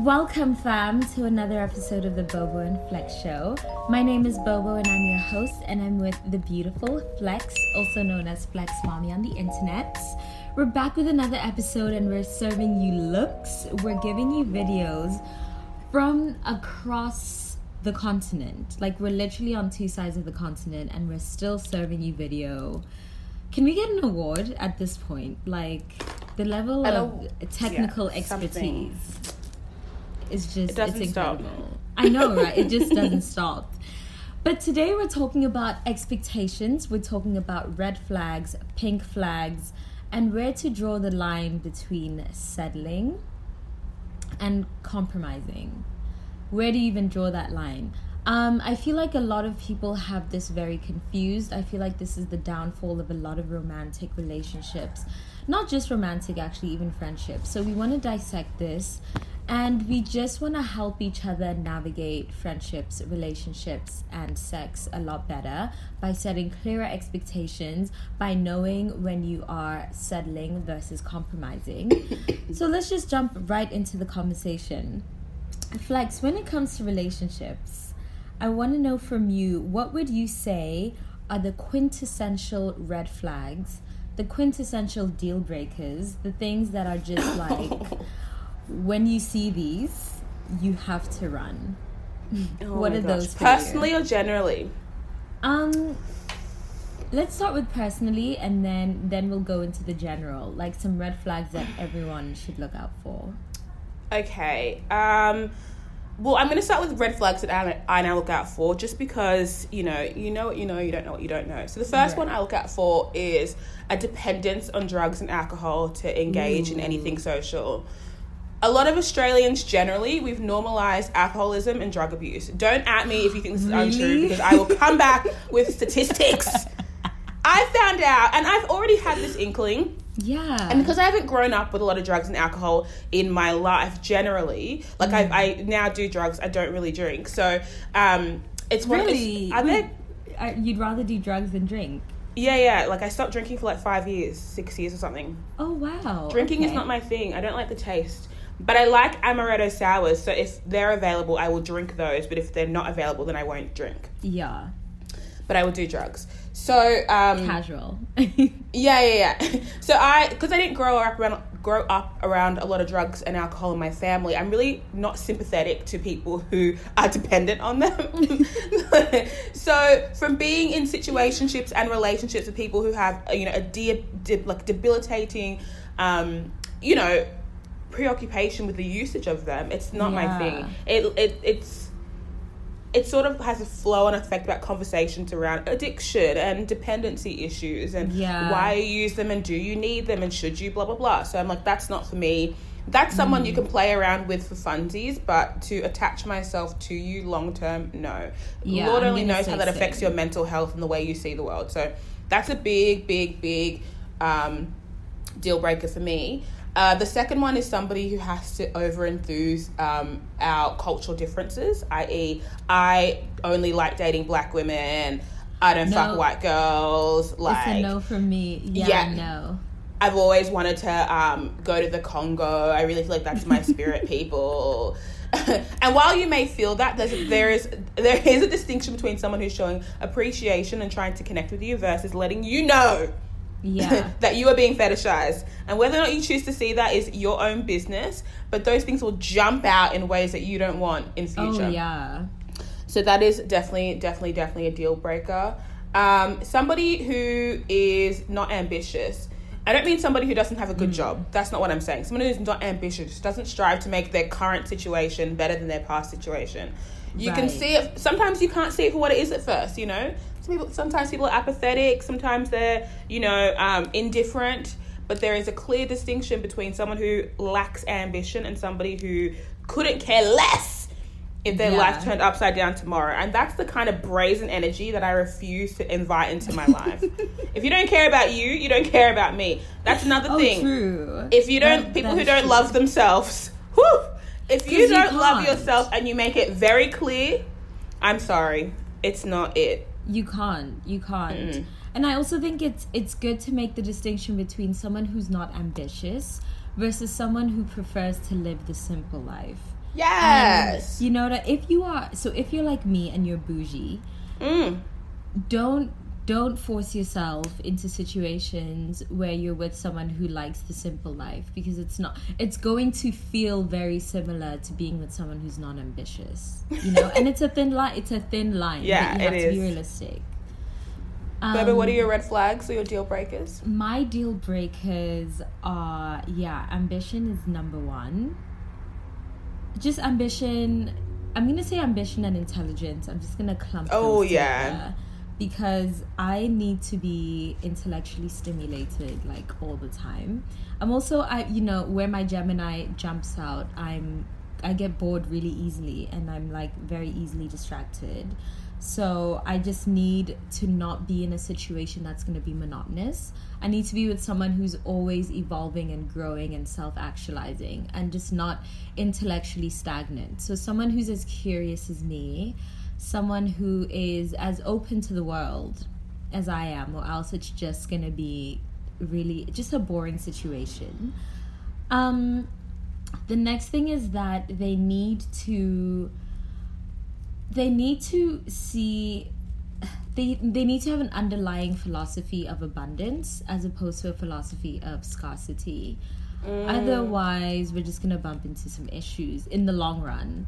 Welcome, fam, to another episode of the Bobo and Flex Show. My name is Bobo, and I'm your host, and I'm with the beautiful Flex, also known as Flex Mommy on the internet. We're back with another episode, and we're serving you looks. We're giving you videos from across the continent. Like, we're literally on two sides of the continent, and we're still serving you video. Can we get an award at this point? Like, the level of technical yeah, expertise is just It doesn't it's stop. incredible. I know, right? It just doesn't stop. But today we're talking about expectations. We're talking about red flags, pink flags, and where to draw the line between settling and compromising. Where do you even draw that line? Um, I feel like a lot of people have this very confused. I feel like this is the downfall of a lot of romantic relationships. Not just romantic, actually, even friendships. So we want to dissect this and we just want to help each other navigate friendships, relationships, and sex a lot better by setting clearer expectations, by knowing when you are settling versus compromising. so let's just jump right into the conversation. Flex, when it comes to relationships, I want to know from you what would you say are the quintessential red flags, the quintessential deal breakers, the things that are just like when you see these, you have to run. Oh what are gosh. those for you? Personally or generally? Um let's start with personally and then then we'll go into the general, like some red flags that everyone should look out for. Okay. Um, well, I'm going to start with red flags that I, I now look out for just because, you know, you know what you know, you don't know what you don't know. So the first Right. one I look out for is a dependence on drugs and alcohol to engage in anything mm. social. A lot of Australians generally, we've normalized alcoholism and drug abuse. Don't at me if you think this is untrue because I will come back with statistics. I found out, and I've already had this inkling. Yeah. And because I haven't grown up with a lot of drugs and alcohol in my life generally, like Mm. I, I now do drugs, I don't really drink. So um, it's one really, It's, I uh, you'd rather do drugs than drink. yeah, yeah. Like I stopped drinking for like five years, six years or something. Oh wow. Drinking is not my thing. I don't like the taste. But I like amaretto sours, so if they're available, I will drink those. But if they're not available, then I won't drink. Yeah. But I will do drugs. So um, Casual. Yeah, yeah, yeah. So I, because I didn't grow up around grow up around a lot of drugs and alcohol in my family, I'm really not sympathetic to people who are dependent on them. so from being in situationships and relationships with people who have, uh, you know, a de- de- like debilitating, um, you know, preoccupation with the usage of them, it's not my thing. It, it it's it sort of has a flow and effect about conversations around addiction and dependency issues and Yeah. why you use them and do you need them and should you blah blah blah. So I'm like, that's not for me. That's someone you Mm. can play around with for funsies, but to attach myself to you long term, no. Yeah, Lord only knows how that affects your mental health and the way you see the world. So that's a big, big, big um, deal breaker for me. Uh, the second one is somebody who has to over enthuse um, our cultural differences, i.e., I only like dating black women. I don't No. fuck white girls. Like it's a no from me. Yeah, Yeah. no. I've always wanted to um, go to the Congo. I really feel like that's my spirit people. and while you may feel that, there's, there is there is a distinction between someone who's showing appreciation and trying to connect with you versus letting you know Yeah. that you are being fetishized. And whether or not you choose to see that is your own business, but those things will jump out in ways that you don't want in future. oh yeah. So that is definitely, definitely, definitely a deal breaker. Um, somebody who is not ambitious. I don't mean somebody who doesn't have a good job. That's not what I'm saying. Someone who's not ambitious, doesn't strive to make their current situation better than their past situation. You can see it. Sometimes you can't see it for what it is at first. You know, People, sometimes people are apathetic. Sometimes they're, you know, um, indifferent. But there is a clear distinction between someone who lacks ambition and somebody who couldn't care less if their Yeah. life turned upside down tomorrow. And that's the kind of brazen energy that I refuse to invite into my life. if you don't care about you, you don't care about me. That's another Oh, thing. true. If you don't, That- people who don't true. love themselves, whew, if you don't love yourself and you make it very clear, I'm sorry, it's not it. You can't. You can't. And I also think it's it's good to make the distinction between someone who's not ambitious versus someone who prefers to live the simple life. Yes. You know that if you are so if you're like me and you're bougie, Mm. don't don't force yourself into situations where you're with someone who likes the simple life because it's not it's going to feel very similar to being with someone who's not ambitious you know and it's a thin line it's a thin line Yeah, you have it to be is. realistic Baby, what are Um, your red flags or your deal breakers? my deal breakers are yeah ambition is number one just ambition i'm gonna say ambition and intelligence i'm just gonna clump Oh, yeah. together because i need to be intellectually stimulated like all the time i'm also i you know where my gemini jumps out i'm i get bored really easily and i'm like very easily distracted so I just need to not be in a situation that's going to be monotonous. I need to be with someone who's always evolving and growing and self actualizing and just not intellectually stagnant. So, someone who's as curious as me, someone who is as open to the world as I am, or else it's just going to be really just a boring situation. Um, the next thing is that they need to they need to see they they need to have an underlying philosophy of abundance as opposed to a philosophy of scarcity. Otherwise we're just gonna bump into some issues in the long run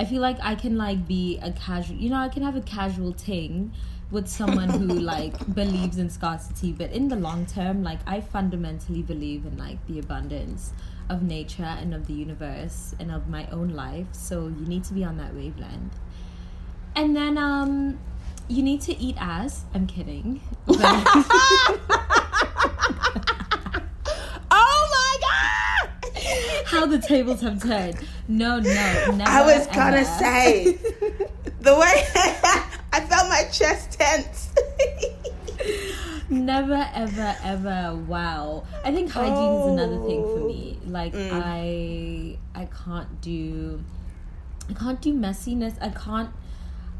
i feel like i can like be a casual you know i can have a casual thing with someone who like believes in scarcity but in the long term like i fundamentally believe in like the abundance of nature and of the universe and of my own life so you need to be on that wavelength and then um you need to eat ass. I'm kidding. But- Oh my god! How the tables have turned. No, no, never. I was gonna ever. say the way I felt my chest tense. Never, ever, ever. Wow. I think hygiene is another thing for me. Like Mm. I, I can't do, I can't do messiness. I can't.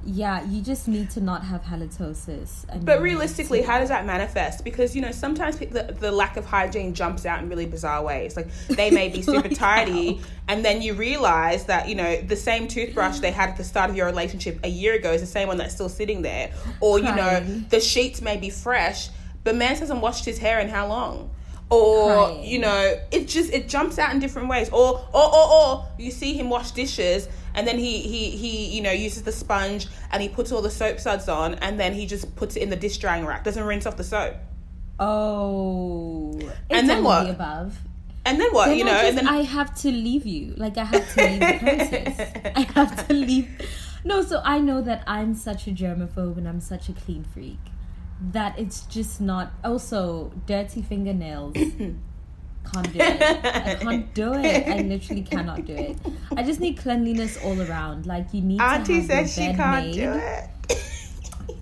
Yeah, you just need to not have halitosis. And But realistically, how does that manifest? Because you know sometimes the, the lack of hygiene jumps out in really bizarre ways. Like they may be super Like tidy, how? and then you realize that you know the same toothbrush they had at the start of your relationship a year ago is the same one that's still sitting there, or you know the sheets may be fresh, but man hasn't washed his hair in how long? Or Crying. you know, it just it jumps out in different ways. Or or or, or you see him wash dishes. And then he, he, he, you know, uses the sponge and he puts all the soap suds on and then he just puts it in the dish drying rack. Doesn't rinse off the soap. Oh. And then what? the above. And then what? Then you know, I, just, and then I have to leave you. Like I have to leave the process. I have to leave. No, so I know that I'm such a germaphobe and I'm such a clean freak that it's just not. Also, dirty fingernails. Can't do it. I can't do it. I literally cannot do it. I just need cleanliness all around. Like you need Auntie to have says your she can't made. do it.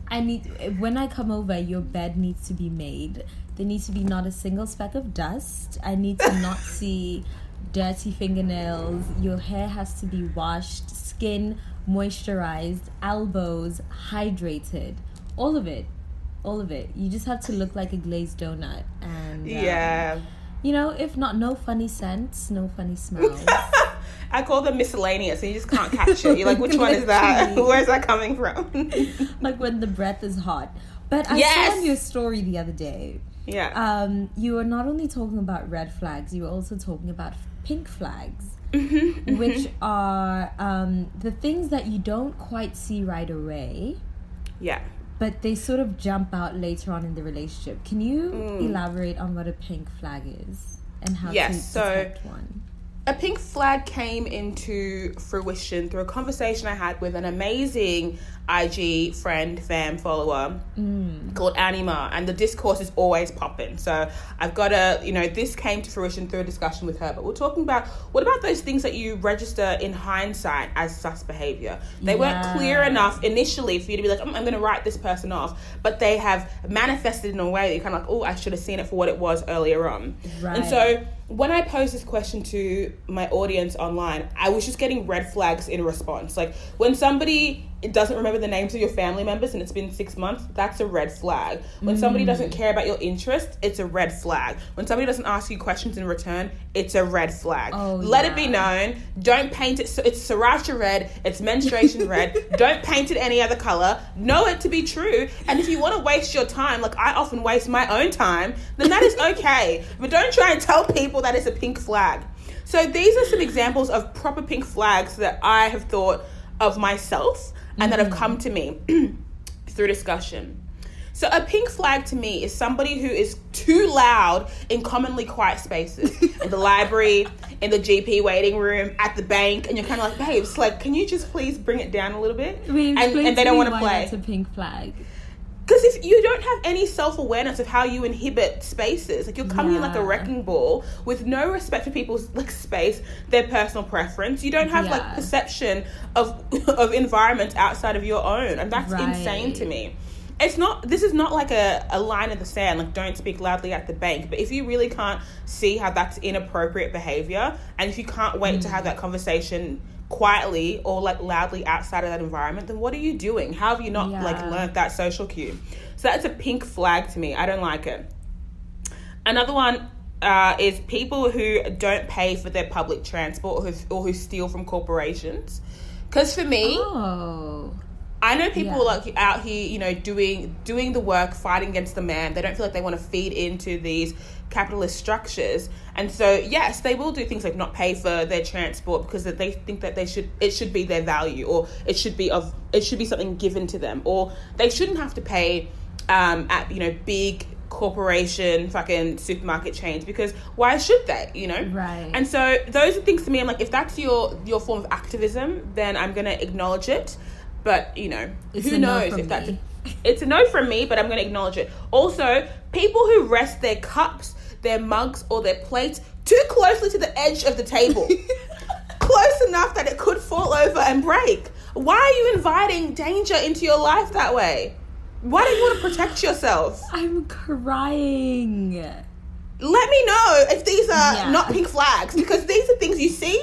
I need when I come over, your bed needs to be made. There needs to be not a single speck of dust. I need to not see dirty fingernails. Your hair has to be washed, skin moisturized, elbows hydrated. All of it. All of it. You just have to look like a glazed donut and um, Yeah. You know, if not no funny scents, no funny smells. I call them miscellaneous and you just can't catch it. You're like, which one is that? Where's that coming from? like when the breath is hot. But I Yes! saw on your story the other day yeah. um, you were not only talking about red flags, you were also talking about pink flags, Mm-hmm. which are um, the things that you don't quite see right away, yeah. But they sort of jump out later on in the relationship. Can you Mm. elaborate on what a pink flag is and how Yes, to so- detect one? a pink flag came into fruition through a conversation I had with an amazing IG friend, fam, follower called Anima, and the discourse is always popping. So I've got a, you know, this came to fruition through a discussion with her. But we're talking about what about those things that you register in hindsight as sus behavior? They weren't clear enough initially for you to be like, "Mm, I'm going to write this person off, but they have manifested in a way that you're kind of like, oh, I should have seen it for what it was earlier on. And so when I posed this question to my audience online, I was just getting red flags in response. Like when somebody doesn't remember the names of your family members and it's been six months, that's a red flag. When somebody Mm. doesn't care about your interests, it's a red flag. When somebody doesn't ask you questions in return, it's a red flag. Oh, Let it be known. Don't paint it. So it's sriracha red. It's menstruation red. Don't paint it any other color. Know it to be true. And if you want to waste your time, like I often waste my own time, then that is okay. but don't try and tell people that it's a pink flag. So these are some examples of proper pink flags that I have thought of myself and that have come mm. to me through discussion. So a pink flag to me is somebody who is too loud in commonly quiet spaces, in the library, in the GP waiting room, at the bank, and you're kind of like, babes, like, can you just please bring it down a little bit? I mean, and, and they don't want to play. That's a pink flag. Because if you don't have any self awareness of how you inhibit spaces, like you're coming in like a wrecking ball with no respect for people's like space, their personal preference. You don't have like perception of of environments outside of your own, and that's Right. insane to me. It's not. This is not like a, a line in the sand. Like don't speak loudly at the bank. But if you really can't see how that's inappropriate behavior, and if you can't wait to have mm. that conversation quietly or like loudly outside of that environment, then what are you doing? How have you not like Yeah. learned that social cue? So that's a pink flag to me. I don't like it. Another one uh, is people who don't pay for their public transport or who, or who steal from corporations. Because for me, Oh. I know people Yeah. like out here, you know, doing doing the work, fighting against the man. They don't feel like they want to feed into these capitalist structures, and so yes, they will do things like not pay for their transport because they think that they should it should be their value or it should be of it should be something given to them or they shouldn't have to pay um, at you know big corporation fucking supermarket chains because why should they you know Right. and so those are things to me i'm like if that's your your form of activism then i'm gonna acknowledge it but you know It's who a no knows if that's me. it's a no from me but i'm gonna acknowledge it also people who rest their cups their mugs or their plates too closely to the edge of the table close enough that it could fall over and break why are you inviting danger into your life that way why do you want to protect yourself I'm crying. let me know if these are Yeah. not pink flags because these are things you see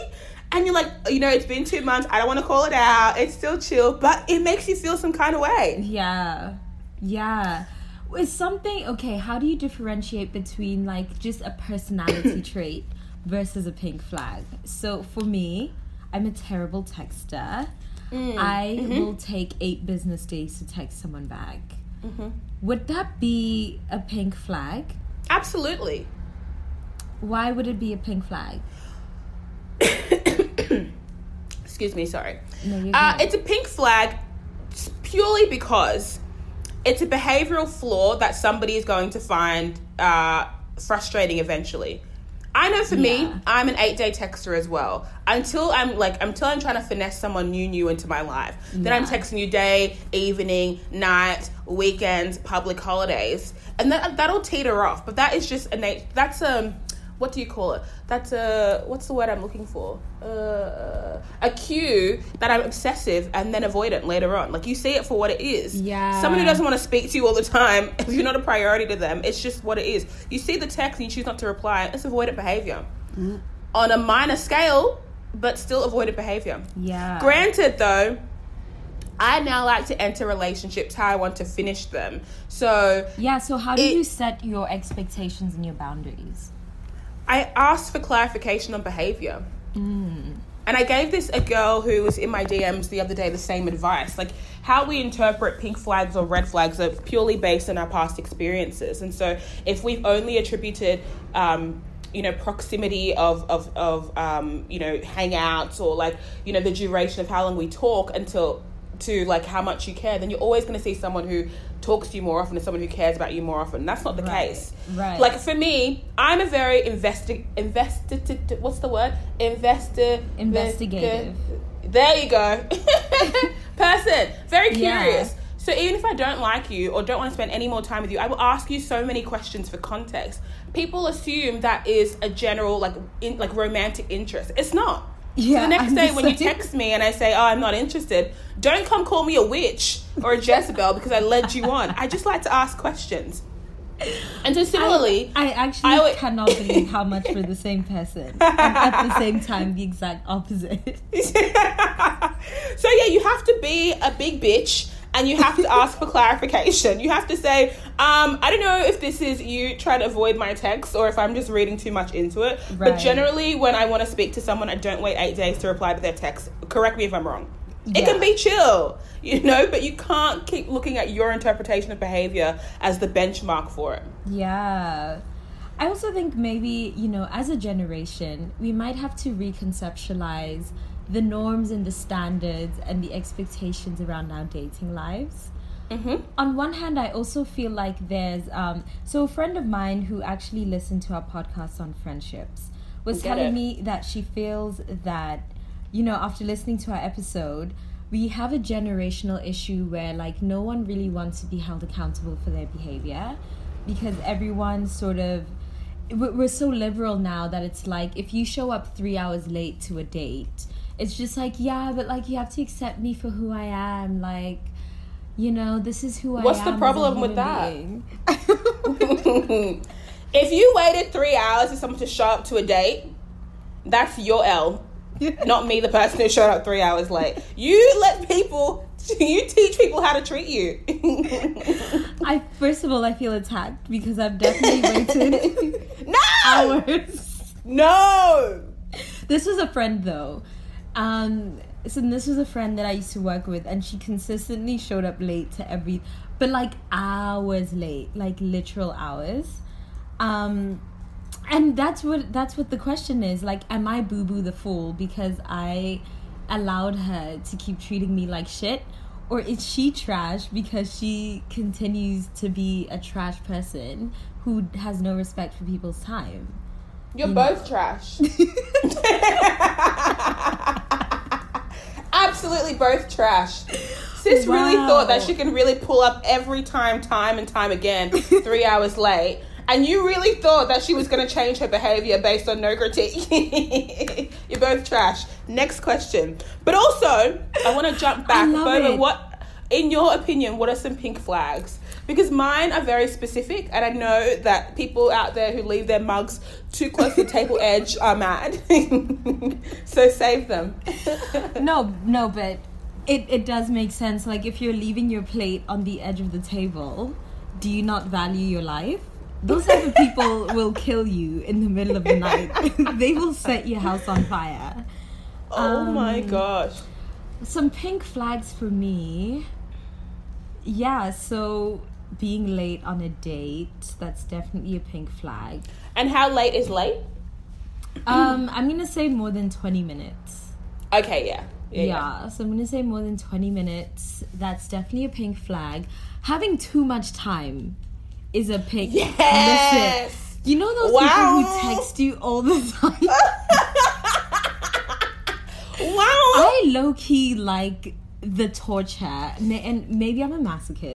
and you're like, you know, it's been two months. I don't want to call it out. It's still chill, but it makes you feel some kind of way. Yeah. Yeah. With something, okay, how do you differentiate between like just a personality trait versus a pink flag? So for me, I'm a terrible texter. Mm, I mm-hmm. will take eight business days to text someone back. Would that be a pink flag? Absolutely. Why would it be a pink flag? Excuse me, sorry. No, Uh, it's a pink flag purely because it's a behavioral flaw that somebody is going to find uh, frustrating eventually. I know for me, I'm an eight day texter as well. Until I'm like, until I'm trying to finesse someone new, new into my life. Then I'm texting you day, evening, night, weekends, public holidays, and that that'll teeter off. But that is just a That's um, what do you call it? That's a what's the word I'm looking for? Uh, a cue that I'm obsessive and then avoidant later on. Like you see it for what it is. Yeah. Someone who doesn't want to speak to you all the time, if you're not a priority to them, it's just what it is. You see the text and you choose not to reply. It's avoidant behavior on a minor scale, but still avoidant behavior. yeah. Granted, though, I now like to enter relationships how I want to finish them. So Yeah, so how do It- you set your expectations and your boundaries? I asked for clarification on behavior. Mm. And I gave this a girl who was in my DMs the other day the same advice. Like how we interpret pink flags or red flags are purely based on our past experiences. And so if we've only attributed um, you know, proximity of of, of um, you know, hangouts or like, you know, the duration of how long we talk until to like how much you care, then you're always going to see someone who talks to you more often and someone who cares about you more often. That's not the Right, case. right. Like for me, I'm a very investi- invested. What's the word? Investor. Investigative. There you go. Person. Very Yeah. curious. So even if I don't like you or don't want to spend any more time with you, I will ask you so many questions for context. People assume that is a general like in like romantic interest. It's not. So the next I'm day when you text me and I say, "Oh, I'm not interested," don't come call me a witch or a Jezebel because I led you on. I just like to ask questions. And so similarly, I actually I would- cannot believe how much we're the same person. and at the same time, the exact opposite. so yeah, you have to be a big bitch and you have to ask for clarification. You have to say, um, I don't know if this is you trying to avoid my text or if I'm just reading too much into it. But generally, when I want to speak to someone, I don't wait eight days to reply to their text. Correct me if I'm wrong. It can be chill, you know, but you can't keep looking at your interpretation of behavior as the benchmark for it. Yeah. I also think maybe, you know, as a generation, we might have to reconceptualize the norms and the standards and the expectations around our dating lives. Mm-hmm. On one hand, I also feel like there's um, so a friend of mine who actually listened to our podcast on friendships was Get telling it. me that she feels that you know after listening to our episode we have a generational issue where like no one really wants to be held accountable for their behavior because everyone sort of we're we're so liberal now that it's like if you show up three hours late to a date it's just like yeah but like you have to accept me for who i am like you know this is who What's i am what's the problem with that? if you waited three hours for someone to show up to a date, that's your L. Not me, the person who showed up three hours late. You let people, you teach people how to treat you. I first of all I feel attacked because I've definitely waited no! hours. No! This was a friend though. Um so this was a friend that I used to work with and she consistently showed up late to every but like hours late, like literal hours. Um and that's what that's what the question is. Like am I boo boo the fool because I allowed her to keep treating me like shit? Or is she trash because she continues to be a trash person who has no respect for people's time? You're both trash. Absolutely both trash. Sis really thought that she can really pull up every time, time and time again, three hours late. And you really thought that she was going to change her behavior based on no critique. You're both trash. Next question. But also, I want to jump back. Bobo, what, in your opinion, what are some pink flags? Because mine are very specific, and I know that people out there who leave their mugs too close to the table edge are mad. so save them. No, no, but it, it does make sense. Like, if you're leaving your plate on the edge of the table, do you not value your life? Those type of people will kill you in the middle of the night. they will set your house on fire. Oh my Um, gosh. Some pink flags for me. Yeah, so being late on a date, that's definitely a pink flag. And how late is late? Um, I'm gonna say more than 20 minutes. Okay, yeah. Yeah. Yeah, yeah. so I'm gonna say more than 20 minutes. That's definitely a pink flag. Having too much time is a pink. Yes! Listen, you know those Wow. people who text you all the time? Wow. I low key like the torture, and and maybe I'm a masochist.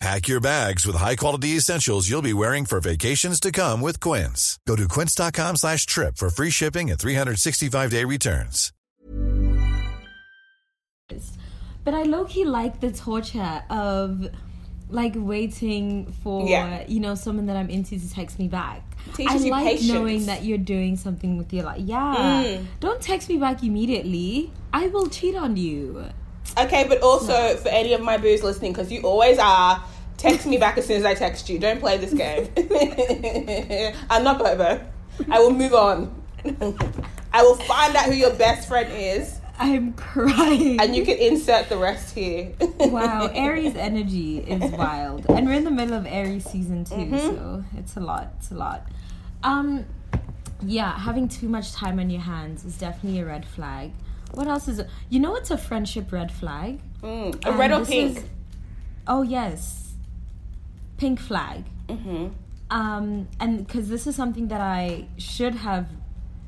Pack your bags with high-quality essentials you'll be wearing for vacations to come with Quince. Go to quince.com slash trip for free shipping and 365-day returns. But I low key like the torture of like waiting for Yeah. you know someone that I'm into to text me back. Teaches I you like patience. knowing that you're doing something with your life. Yeah, Mm. don't text me back immediately. I will cheat on you. Okay, but also for any of my boos listening, because you always are, Text me back as soon as I text you. Don't play this game. I'm not Bobo. I will move on. I will find out who your best friend is, I'm crying. and you can insert the rest here. wow, Aries energy is wild, and we're in the middle of Aries season 2 Mm-hmm. so it's a lot. It's a lot. Um, yeah, having too much time on your hands is definitely a red flag. What else is it? You know, it's a friendship red flag. Mm, a red or pink? is- oh yes, pink flag. Mm-hmm. Um, and because this is something that I should have,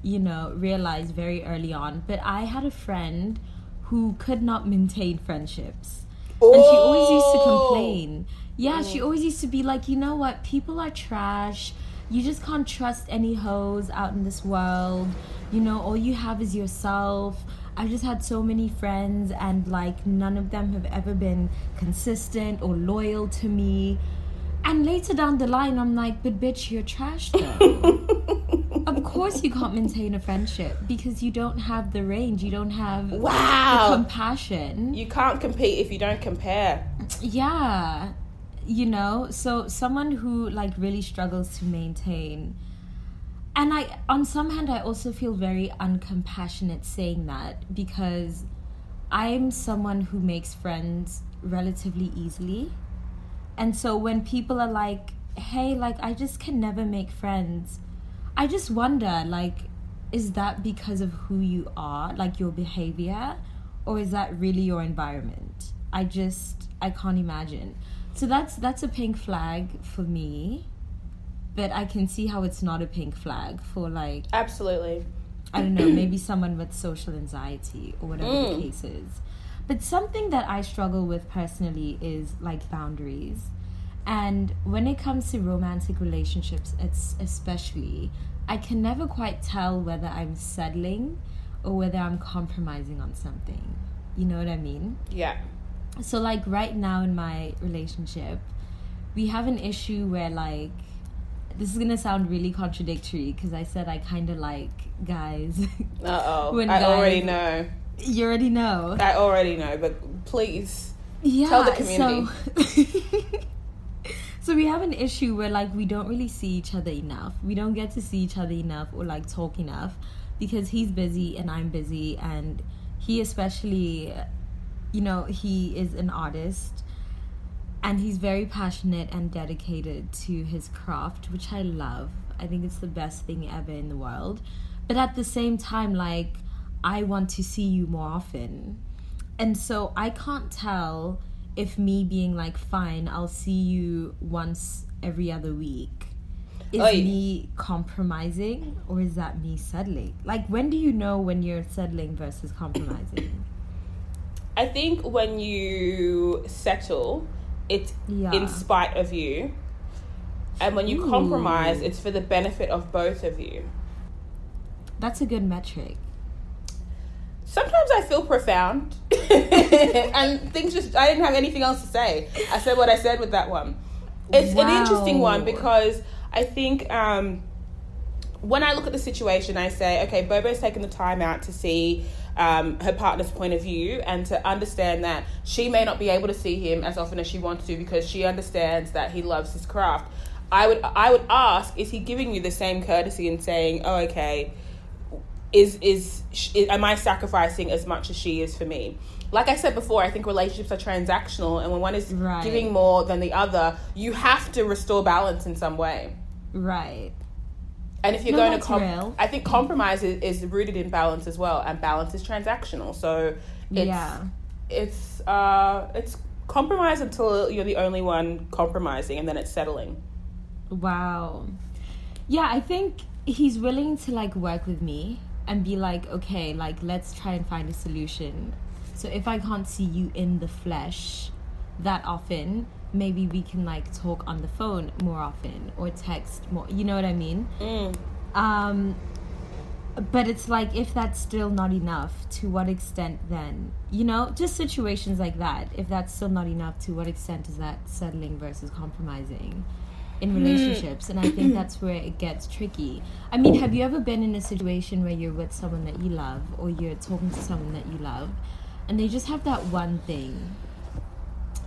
you know, realized very early on. But I had a friend who could not maintain friendships, and she always used to Oh. complain. Yeah, she always used to be like, you know what, people are trash. You just can't trust any hoes out in this world. You know, all you have is yourself. I've just had so many friends, and like none of them have ever been consistent or loyal to me. And later down the line, I'm like, but bitch, you're trash though. of course, you can't maintain a friendship because you don't have the range, you don't have Wow. the compassion. You can't compete if you don't compare. Yeah. You know, so someone who like really struggles to maintain. And I, on some hand, I also feel very uncompassionate saying that because I'm someone who makes friends relatively easily. And so when people are like, hey, like, I just can never make friends, I just wonder, like, is that because of who you are, like your behavior, or is that really your environment? I just, I can't imagine. So that's that's a pink flag for me, but I can see how it's not a pink flag for like Absolutely. I don't know, maybe someone with social anxiety or whatever the mm. case is. But something that I struggle with personally is like boundaries. And when it comes to romantic relationships, it's especially, I can never quite tell whether I'm settling or whether I'm compromising on something. You know what I mean? Yeah. so like right now in my relationship we have an issue where like this is gonna sound really contradictory because i said i kind of like guys Uh oh. I guys- already know. you already know I already know, but please. yeah Tell the community. so, so we have an issue where like we don't really see each other enough we don't get to see each other enough or like talk enough because he's busy and i'm busy and he especially you know he is an artist and he's very passionate and dedicated to his craft which i love. I think it's the best thing ever in the world. But at the same time like i want to see you more often. And so i can't tell if me being like fine i'll see you once every other week is Oi. me compromising or is that me settling? Like when do you know when you're settling versus compromising? I think when you settle, it's Yeah. in spite of you. And when you Ooh. compromise, it's for the benefit of both of you. that's a good metric Sometimes I feel profound, and things just, I didn't have anything else to say. I said what I said with that one. It's an interesting one because I think um, when I look at the situation, I say, okay, Bobo's taken the time out to see um, her partner's point of view and to understand that she may not be able to see him as often as she wants to because she understands that he loves his craft. I would I would ask, is he giving you the same courtesy and saying, oh, okay, is is sh- am I sacrificing as much as she is for me? Like I said before, I think relationships are transactional, and when one is Right. giving more than the other, you have to restore balance in some way. right And if you're No, going to, com- I think compromise is, is rooted in balance as well, and balance is transactional. So it's Yeah. it's uh it's compromise until you're the only one compromising, and then it's settling. Wow. Yeah, I think he's willing to like work with me and be like, okay, like let's try and find a solution. So if I can't see you in the flesh that often, maybe we can like talk on the phone more often or text more. You know what I mean? Um but it's like if that's still not enough, to what extent then? You know, just situations like that. If that's still not enough, to what extent is that settling versus compromising in relationships? And I think that's where it gets tricky. I mean, have you ever been in a situation where you're with someone that you love or you're talking to someone that you love and they just have that one thing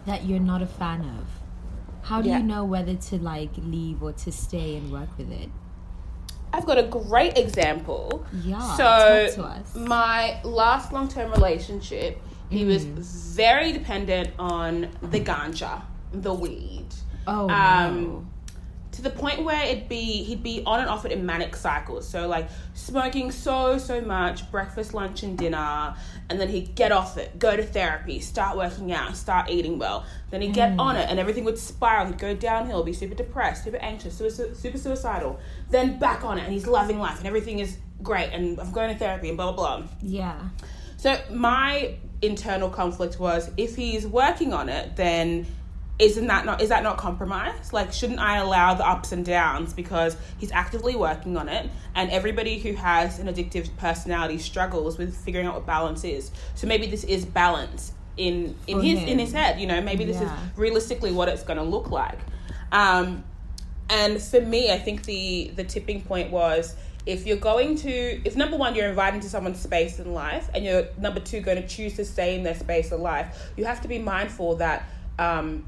that you're not a fan of? how do Yeah. you know whether to like leave or to stay and work with it? I've got a great example. Yeah, So talk to us. my last long term relationship, he was Mm. very dependent on the ganja, the weed. Oh, um, no. To the point where it'd be he'd be on and off it in manic cycles. So like smoking so so much, breakfast, lunch, and dinner, and then he'd get off it, go to therapy, start working out, start eating well. Then he'd get on it, and everything would spiral. He'd go downhill, be super depressed, super anxious, suici- super suicidal. Then back on it, and he's loving life, and everything is great, and I'm going to therapy, and blah blah blah. Yeah. So my internal conflict was if he's working on it, then isn't that not is that not compromise? Like shouldn't I allow the ups and downs because he's actively working on it and everybody who has an addictive personality struggles with figuring out what balance is. So maybe this is balance in in For his in his head, you know, maybe this is realistically what it's going to look like. Um and for me, I think the the tipping point was if you're going to if number one you're invited into someone's space in life and you're number two going to choose to stay in their space in life you have to be mindful that um,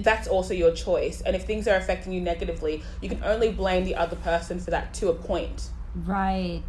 that's also your choice. And if things are affecting you negatively you can only blame the other person for that to a point. Right.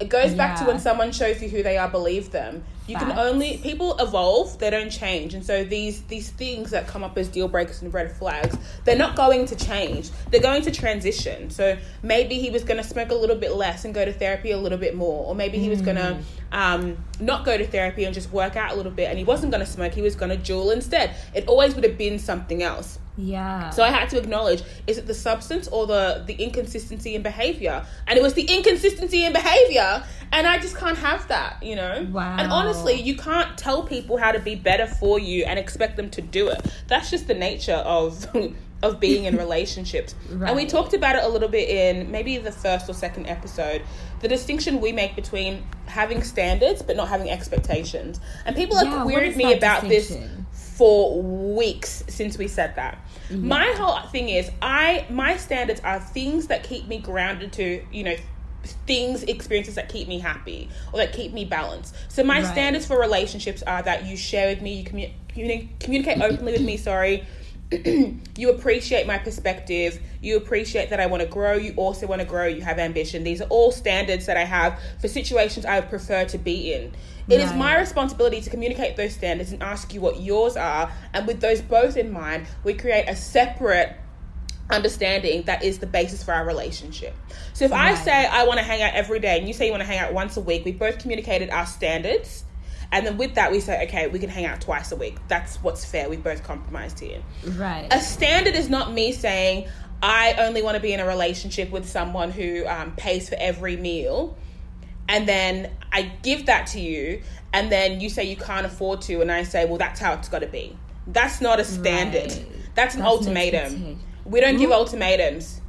it goes back to when someone shows you who they are believe them you can only people evolve they don't change and so these these things that come up as deal breakers and red flags they're not going to change they're going to transition so maybe he was going to smoke a little bit less and go to therapy a little bit more or maybe he was going to um, not go to therapy and just work out a little bit and he wasn't going to smoke he was going to Juul instead it always would have been something else Yeah. so I had to acknowledge is it the substance or the the inconsistency in behavior? And it was the inconsistency in behavior, and I just can't have that, you know. Wow. And honestly, you can't tell people how to be better for you and expect them to do it. That's just the nature of of being in relationships. And we talked about it a little bit in maybe the first or second episode. The distinction we make between having standards but not having expectations. And people have Yeah, queried me about this for weeks since we said that. My whole thing is I my standards are things that keep me grounded to, you know, things experiences that keep me happy or that keep me balanced. So my Right. standards for relationships are that you share with me, you commu- communi- communicate openly with me, sorry. you appreciate my perspective. You appreciate that I want to grow. You also want to grow. You have ambition. These are all standards that I have for situations I would prefer to be in. It is my responsibility to communicate those standards and ask you what yours are. And with those both in mind, we create a separate understanding that is the basis for our relationship. So if I say I want to hang out every day and you say you want to hang out once a week, we both communicated our standards. And then with that, we say, okay, we can hang out twice a week. That's what's fair. We've both compromised here. right. A standard is not me saying I only want to be in a relationship with someone who um, pays for every meal, and then I give that to you, and then you say you can't afford to, and I say, well, that's how it's got to be. That's not a standard. Right. That's an That's an ultimatum. We don't give hmm? ultimatums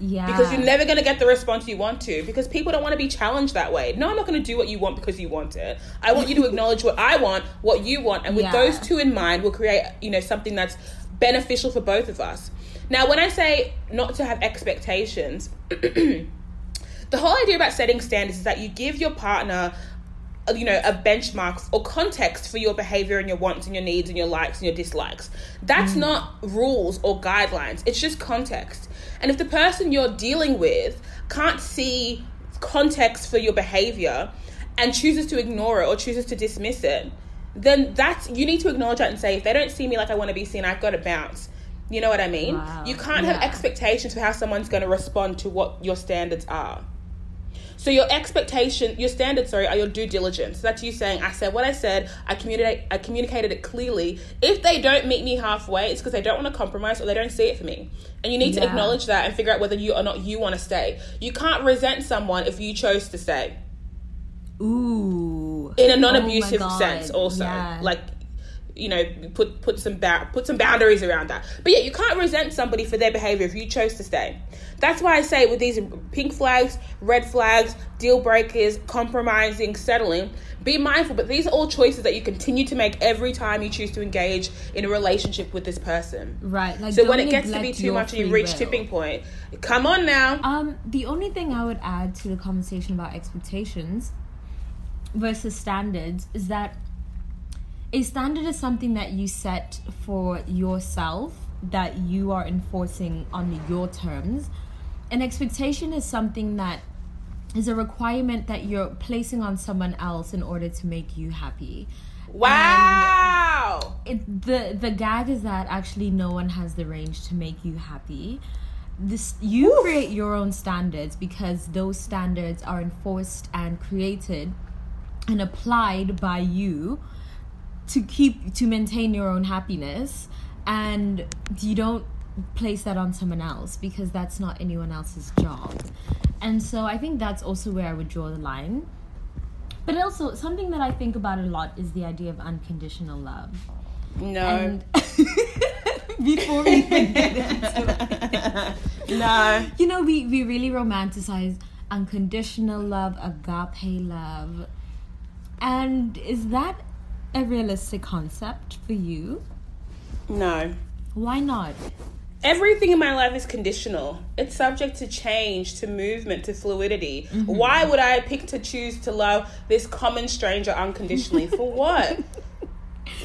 yeah. because you're never going to get the response you want to because people don't want to be challenged that way. No, I'm not going to do what you want because you want it. I want you to acknowledge what I want, what you want, and with Yeah. those two in mind, we'll create, you know, something that's beneficial for both of us. Now, when I say not to have expectations, the whole idea about setting standards is that you give your partner Uh, you know a benchmark or context for your behavior and your wants and your needs and your likes and your dislikes. That's mm. not rules or guidelines. It's just context. And if the person you're dealing with can't see context for your behavior and chooses to ignore it or chooses to dismiss it then that's you need to acknowledge that and say if they don't see me like i want to be seen i've got to bounce. You know what i mean? Wow. you can't have expectations for how someone's going to respond to what your standards are so your expectation, your standards, sorry, are your due diligence. That's you saying, I said what I said, I communicate I communicated it clearly. If they don't meet me halfway, it's because they don't want to compromise or they don't see it for me. And you need to Yeah. acknowledge that and figure out whether you or not you want to stay. You can't resent someone if you chose to stay. Ooh. In a Oh non-abusive my God. sense also. Yeah. Like you know, put put some ba- put some boundaries around that. But yeah, you can't resent somebody for their behavior if you chose to stay. That's why I say with these pink flags, red flags, deal breakers, compromising, settling, be mindful. But these are all choices that you continue to make every time you choose to engage in a relationship with this person. Right. Like So when it gets to be too much and you reach will. tipping point, come on now. Um, the only thing I would add to the conversation about expectations versus standards is that a standard is something that you set for yourself that you are enforcing on your terms. An expectation is something that is a requirement that you're placing on someone else in order to make you happy. Wow. It, the the gag is that actually no one has the range to make you happy. This you create your own standards because those standards are enforced and created and applied by you to keep to maintain your own happiness and you don't place that on someone else because that's not anyone else's job. And so I think that's also where I would draw the line. But also something that I think about a lot is the idea of unconditional love. No. And before we even get into it, no. you know, we, we really romanticize unconditional love, agape love. And is that a realistic concept for you? No. Why not? Everything in my life is conditional. It's subject to change, to movement, to fluidity. Mm-hmm. Why would I pick to choose to love this common stranger unconditionally? For what?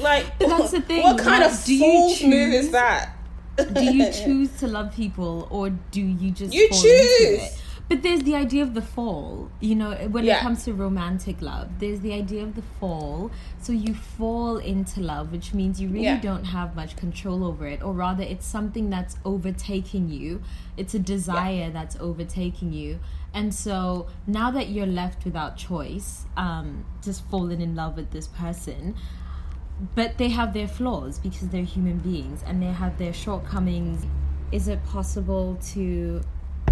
Like, But that's the thing, What kind like, of do you fool's move is that? do you choose to love people or do you just You choose. But there's the idea of the fall, you know, when it comes to romantic love. There's the idea of the fall. So you fall into love, which means you really Yeah. don't have much control over it, or rather, it's something that's overtaking you. It's a desire that's overtaking you. And so now that you're left without choice, um, just falling in love with this person, but they have their flaws because they're human beings and they have their shortcomings. Is it possible to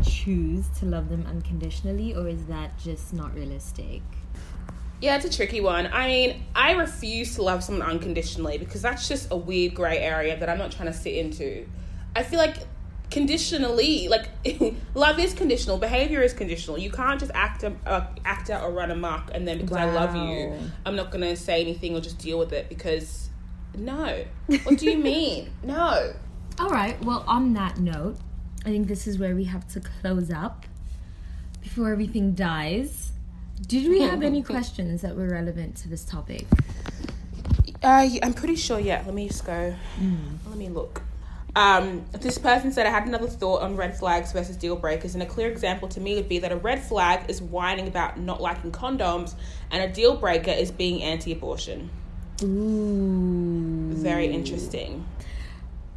choose to love them unconditionally, or is that just not realistic? Yeah, it's a tricky one. I mean, I refuse to love someone unconditionally because that's just a weird grey area that I'm not trying to sit into. I feel like conditionally, like love is conditional, behavior is conditional. You can't just act uh, act out or run amok, and then because I love you, I'm not gonna say anything or just deal with it because no. What do you mean? no. All right, well, on that note, I think this is where we have to close up before everything dies. Did we have any questions that were relevant to this topic? Uh, I'm pretty sure. Yeah. Let me just go. Let me look. Um, this person said I had another thought on red flags versus deal breakers, and a clear example to me would be that a red flag is whining about not liking condoms, and a deal breaker is being anti-abortion. Ooh. Very interesting.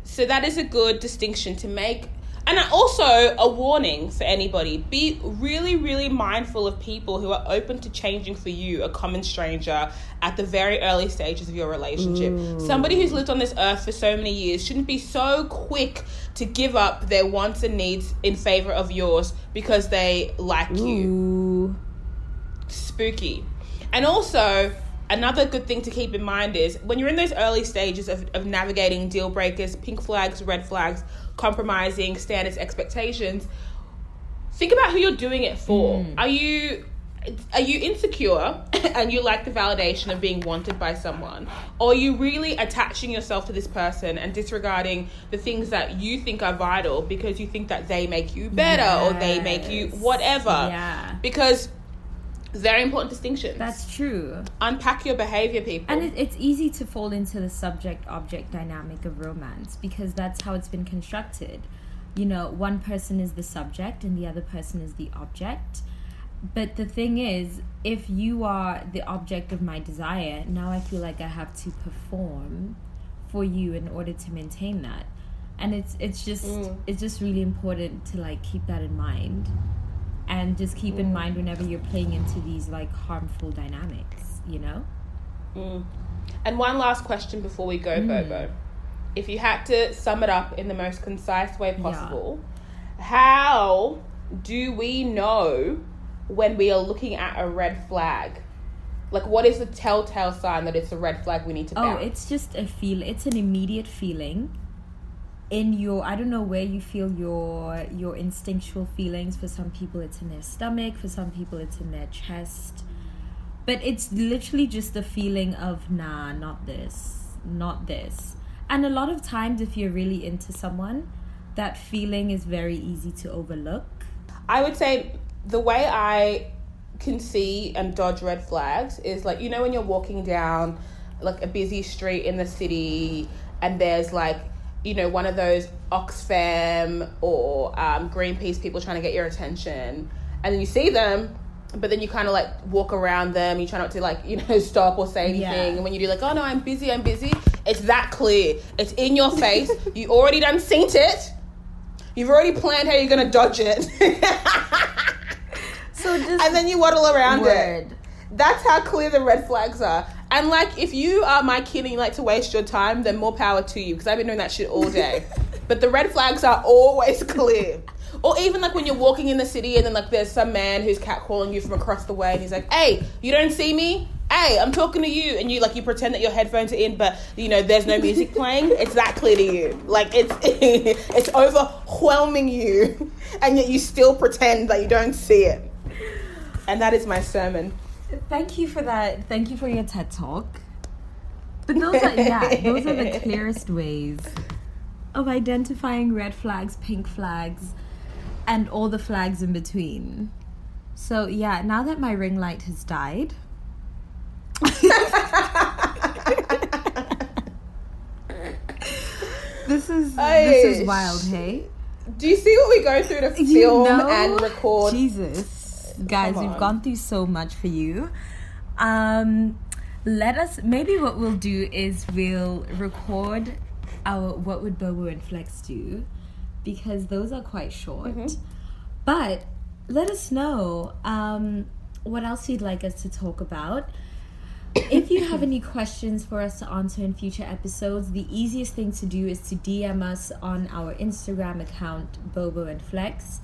So that is a good distinction to make. And also a warning for anybody be really, really mindful of people who are open to changing for you, a common stranger, at the very early stages of your relationship. Mm. Somebody who's lived on this earth for so many years shouldn't be so quick to give up their wants and needs in favor of yours because they like you spooky. And also, another good thing to keep in mind is when you're in those early stages of, of navigating deal breakers, pink flags, red flags, compromising standards, expectations, think about who you're doing it for. Mm. Are you are you insecure and you like the validation of being wanted by someone or are you really attaching yourself to this person and disregarding the things that you think are vital because you think that they make you better or they make you whatever Yeah. because very important distinctions. That's true. unpack your behavior, people. And it, it's easy to fall into the subject object dynamic of romance because that's how it's been constructed. You know, one person is the subject and the other person is the object. But the thing is, if you are the object of my desire, now I feel like I have to perform for you in order to maintain that. And it's it's just mm. it's just really important to like keep that in mind. And just keep in mm. mind whenever you're playing into these like harmful dynamics, you know? Mm. and one last question before we go, mm. Bobo. If you had to sum it up in the most concise way possible, how do we know when we are looking at a red flag? Like, what is the telltale sign that it's a red flag we need to Oh, it's just a feel. It's an immediate feeling in your. I don't know where you feel your your instinctual feelings. For some people, it's in their stomach. For some people, it's in their chest. But it's literally just the feeling of nah, not this, not this. And a lot of times, if you're really into someone, that feeling is very easy to overlook. I would say the way I can see and dodge red flags is like you know when you're walking down like a busy street in the city and there's like you know, one of those Oxfam or um, Greenpeace people trying to get your attention, and then you see them, but then you kind of like walk around them. You try not to like you know stop or say anything, Yeah. and when you do like, oh no, I'm busy, I'm busy. It's that clear. It's in your face. you already done seen it. You've already planned how you're gonna dodge it, So just and then you waddle around it. That's how clear the red flags are. And like, if you are my kid and you like to waste your time, then more power to you because I've been doing that shit all day. but the red flags are always clear. Or even like when you're walking in the city and then like there's some man who's catcalling you from across the way and he's like, "Hey, you don't see me? Hey, I'm talking to you." And you like you pretend that your headphones are in, but you know there's no music playing. It's that clear to you. Like it's it's overwhelming you, and yet you still pretend that you don't see it. And that is my sermon. Thank you for that. Thank you for your TED talk. But those are yeah, those are the clearest ways of identifying red flags, pink flags, and all the flags in between. So yeah, now that my ring light has died. this is this is wild, hey? Do you see what we go through to film You know? and record? Jesus, guys, we've gone through so much for you. Um, let us. Maybe what we'll do is we'll record our what would Bobo and Flex do, because those are quite short. Mm-hmm. But let us know um, what else you'd like us to talk about. If you have any questions for us to answer in future episodes, the easiest thing to do is to DM us on our Instagram account, Bobo and Flex.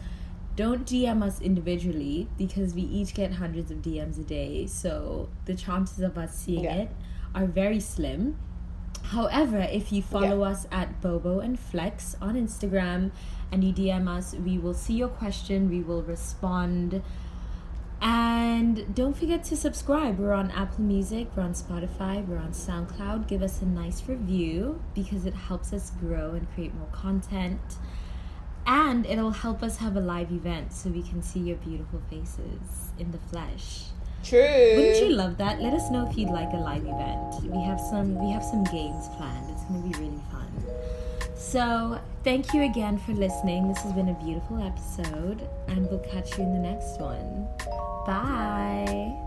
Don't DM us individually because we each get hundreds of DMs a day, so the chances of us seeing Yeah. it are very slim. However, if you follow Yeah. us at Bobo and Flex on Instagram and you DM us, we will see your question, we will respond. And don't forget to subscribe. We're on Apple Music, we're on Spotify, we're on SoundCloud. Give us a nice review because it helps us grow and create more content. And it'll help us have a live event so we can see your beautiful faces in the flesh. True. Wouldn't you love that? Let us know if you'd like a live event. We have some we have some games planned. It's gonna be really fun. So thank you again for listening. This has been a beautiful episode, and we'll catch you in the next one. Bye.